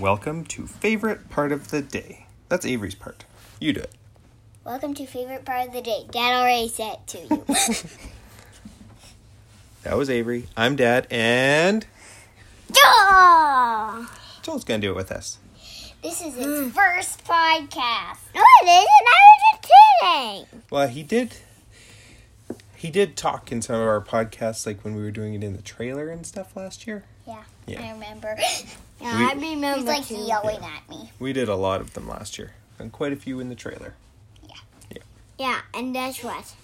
Welcome to favorite part of the day. That's Avery's part. You do it. Welcome to favorite part of the day. Dad already said it to you. That was Avery. I'm Dad, and Duh! Joel's gonna do it with us. This is his first podcast. No, it isn't. I was just kidding. Well, he did. He did talk in some of our podcasts, like when we were doing it in the trailer and stuff last year. Yeah, Yeah. I remember. Yeah, We- I remember. He's like yelling at me. We did a lot of them last year, and quite a few in the trailer. Yeah, Yeah, Yeah, and that's what.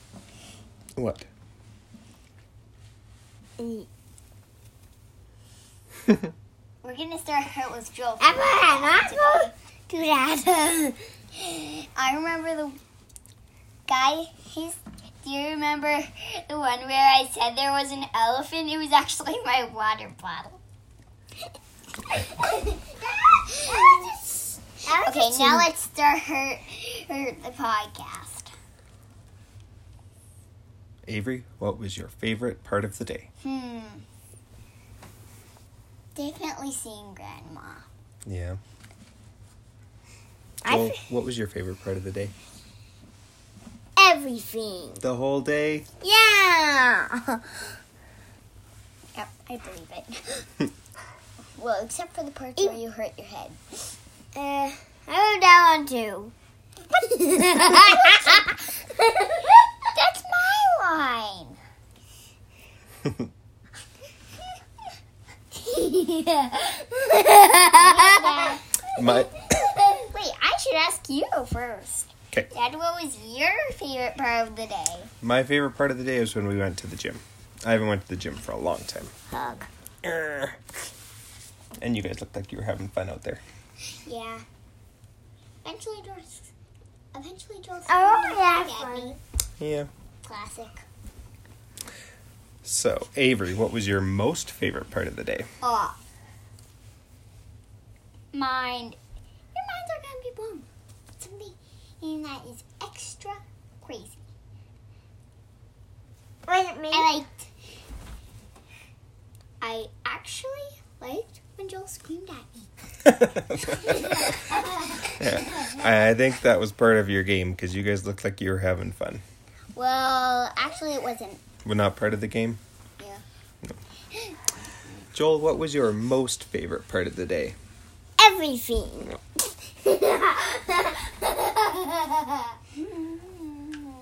What? Mm. We're gonna start out with Joel. I'm not going to do that. I remember the guy. He's. Do you remember the one where I said there was an elephant? It was actually my water bottle. okay, now let's start her, her the podcast. Avery, what was your favorite part of the day? Hmm. Definitely seeing Grandma. Yeah. I Joel, what was your favorite part of the day? Everything. The whole day. Yeah. Yep, I believe it. well, except for the parts where you hurt your head. Uh, I wrote that one too. That's my line. My. Wait, I should ask you first. 'Kay. Dad, what was your favorite part of the day? My favorite part of the day was when we went to the gym. I haven't went to the gym for a long time. Hug. Err. And you guys looked like you were having fun out there. Yeah. Eventually, Joel's. Eventually, Joel's. Oh, that's funny. Yeah. Classic. So, Avery, what was your most favorite part of the day? Oh. Mind. Your minds are gonna be blown. Something that is extra crazy. Was it me? I liked. I actually liked when Joel screamed at me. Yeah. I think that was part of your game because you guys looked like you were having fun. Well, actually, it wasn't. Well, not part of the game. Yeah. Joel, what was your most favorite part of the day? Everything. I'm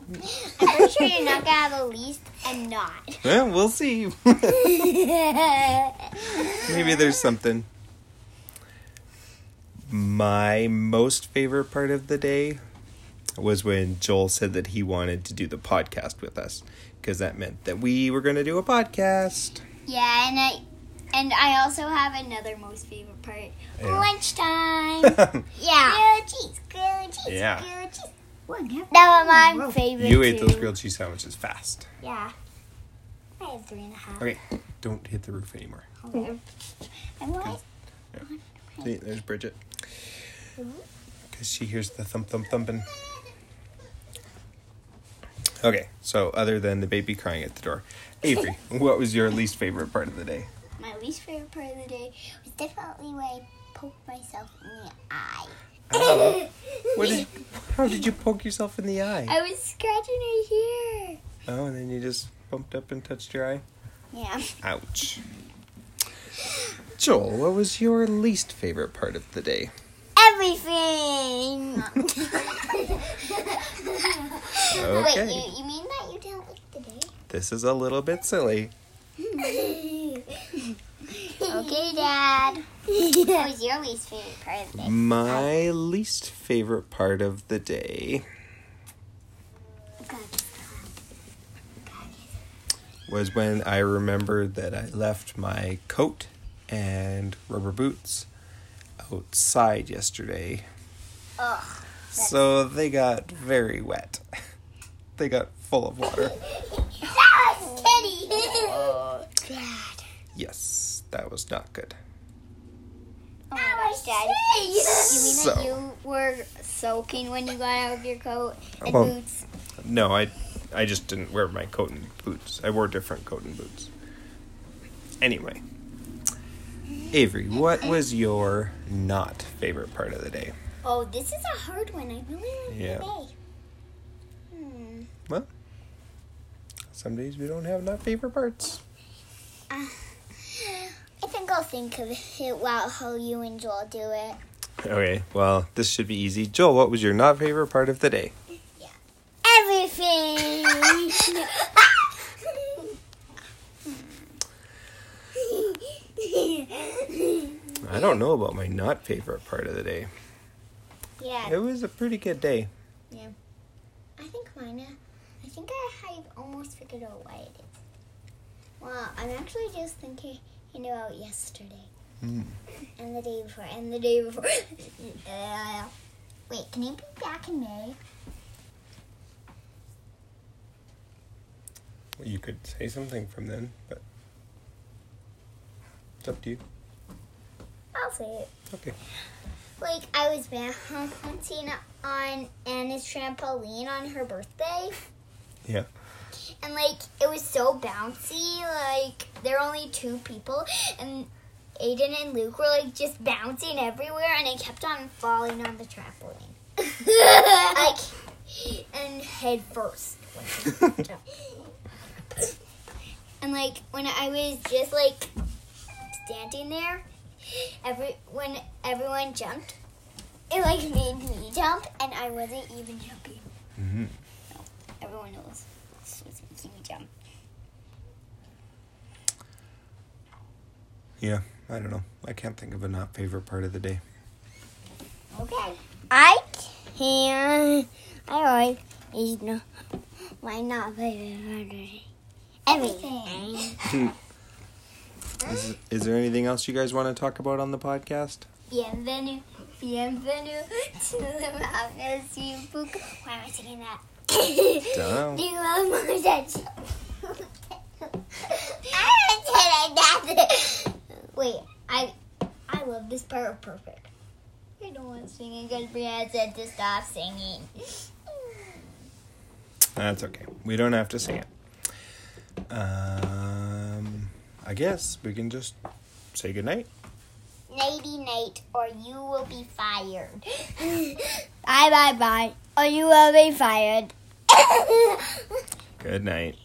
pretty sure you're not gonna have a least and not. Well, we'll see. Maybe there's something. My most favorite part of the day was when Joel said that he wanted to do the podcast with us because that meant that we were going to do a podcast. Yeah, and I and I also have another most favorite part. Yeah. Lunchtime. yeah. yeah. Grilled cheese, grilled cheese, Yeah. grilled cheese. That was my favorite. You ate those grilled cheese sandwiches fast. Yeah. I have three and a half. Okay, don't hit the roof anymore. Okay. I'm like, See, there's Bridget. Because she hears the thump thump thumping. Okay, so other than the baby crying at the door, Avery, what was your least favorite part of the day? my least favorite part of the day was definitely when I poked myself in the eye. Ow. What did? How did you poke yourself in the eye? I was scratching right here. Oh, and then you just bumped up and touched your eye. Yeah. Ouch. Joel, what was your least favorite part of the day? Everything. Okay. Wait, you, you mean that you didn't like the day? This is a little bit silly. okay, Dad. What was your least favorite part of the day? My least favorite part of the day was when I remembered that I left my coat and rubber boots outside yesterday. Ugh. So they got very wet. They got full of water. That was Teddy. Dad. Yes, that was not good. Oh my gosh, Dad. You mean So- that you were soaking when you got out of your coat and Well- boots? No, I I just didn't wear my coat and boots. I wore different coat and boots. Anyway, Avery, what was your not favorite part of the day? Oh, this is a hard one. I really like Yeah. the day. Hmm. Well, some days we don't have not favorite parts. Uh, Think I'll think of it while how you and Joel do it. Okay, well, this should be easy. Joel, what was your not favorite part of the day? Yeah. Everything. I don't know about my not favorite part of the day. yeah, It was a pretty good day. Yeah. I think mine. uh, I think I have almost figured out why it is. Well, I'm actually just thinking about yesterday Hmm. and the day before and the day before. uh, wait, can you be back in May? Well, you could say something from then, but it's up to you. I'll say it. Okay. Like I was bouncing on Anna's trampoline on her birthday. Yeah. And like it was so bouncy, like there were only two people and Aiden and Luke were like just bouncing everywhere and I kept on falling on the trampoline. like and head first. and like when I was just like standing there, every when everyone jumped, it like made me jump and I wasn't even jumping. hmm Everyone knows. This was making me jump. Yeah, I don't know. I can't think of a not favorite part of the day. Okay. I can. I always is no. Why not favorite part of Everything. Is, is there anything else you guys want to talk about on the podcast? Bienvenue, bienvenue to the You Book. Why am I singing that? Do you love my dad? I said that. Wait, I I love this part perfect. I don't want to sing it because Brianna said to stop singing. That's okay. We don't have to sing it. Um, I guess we can just say goodnight. Nighty night, or you will be fired. bye bye bye, or you will be fired. Good night.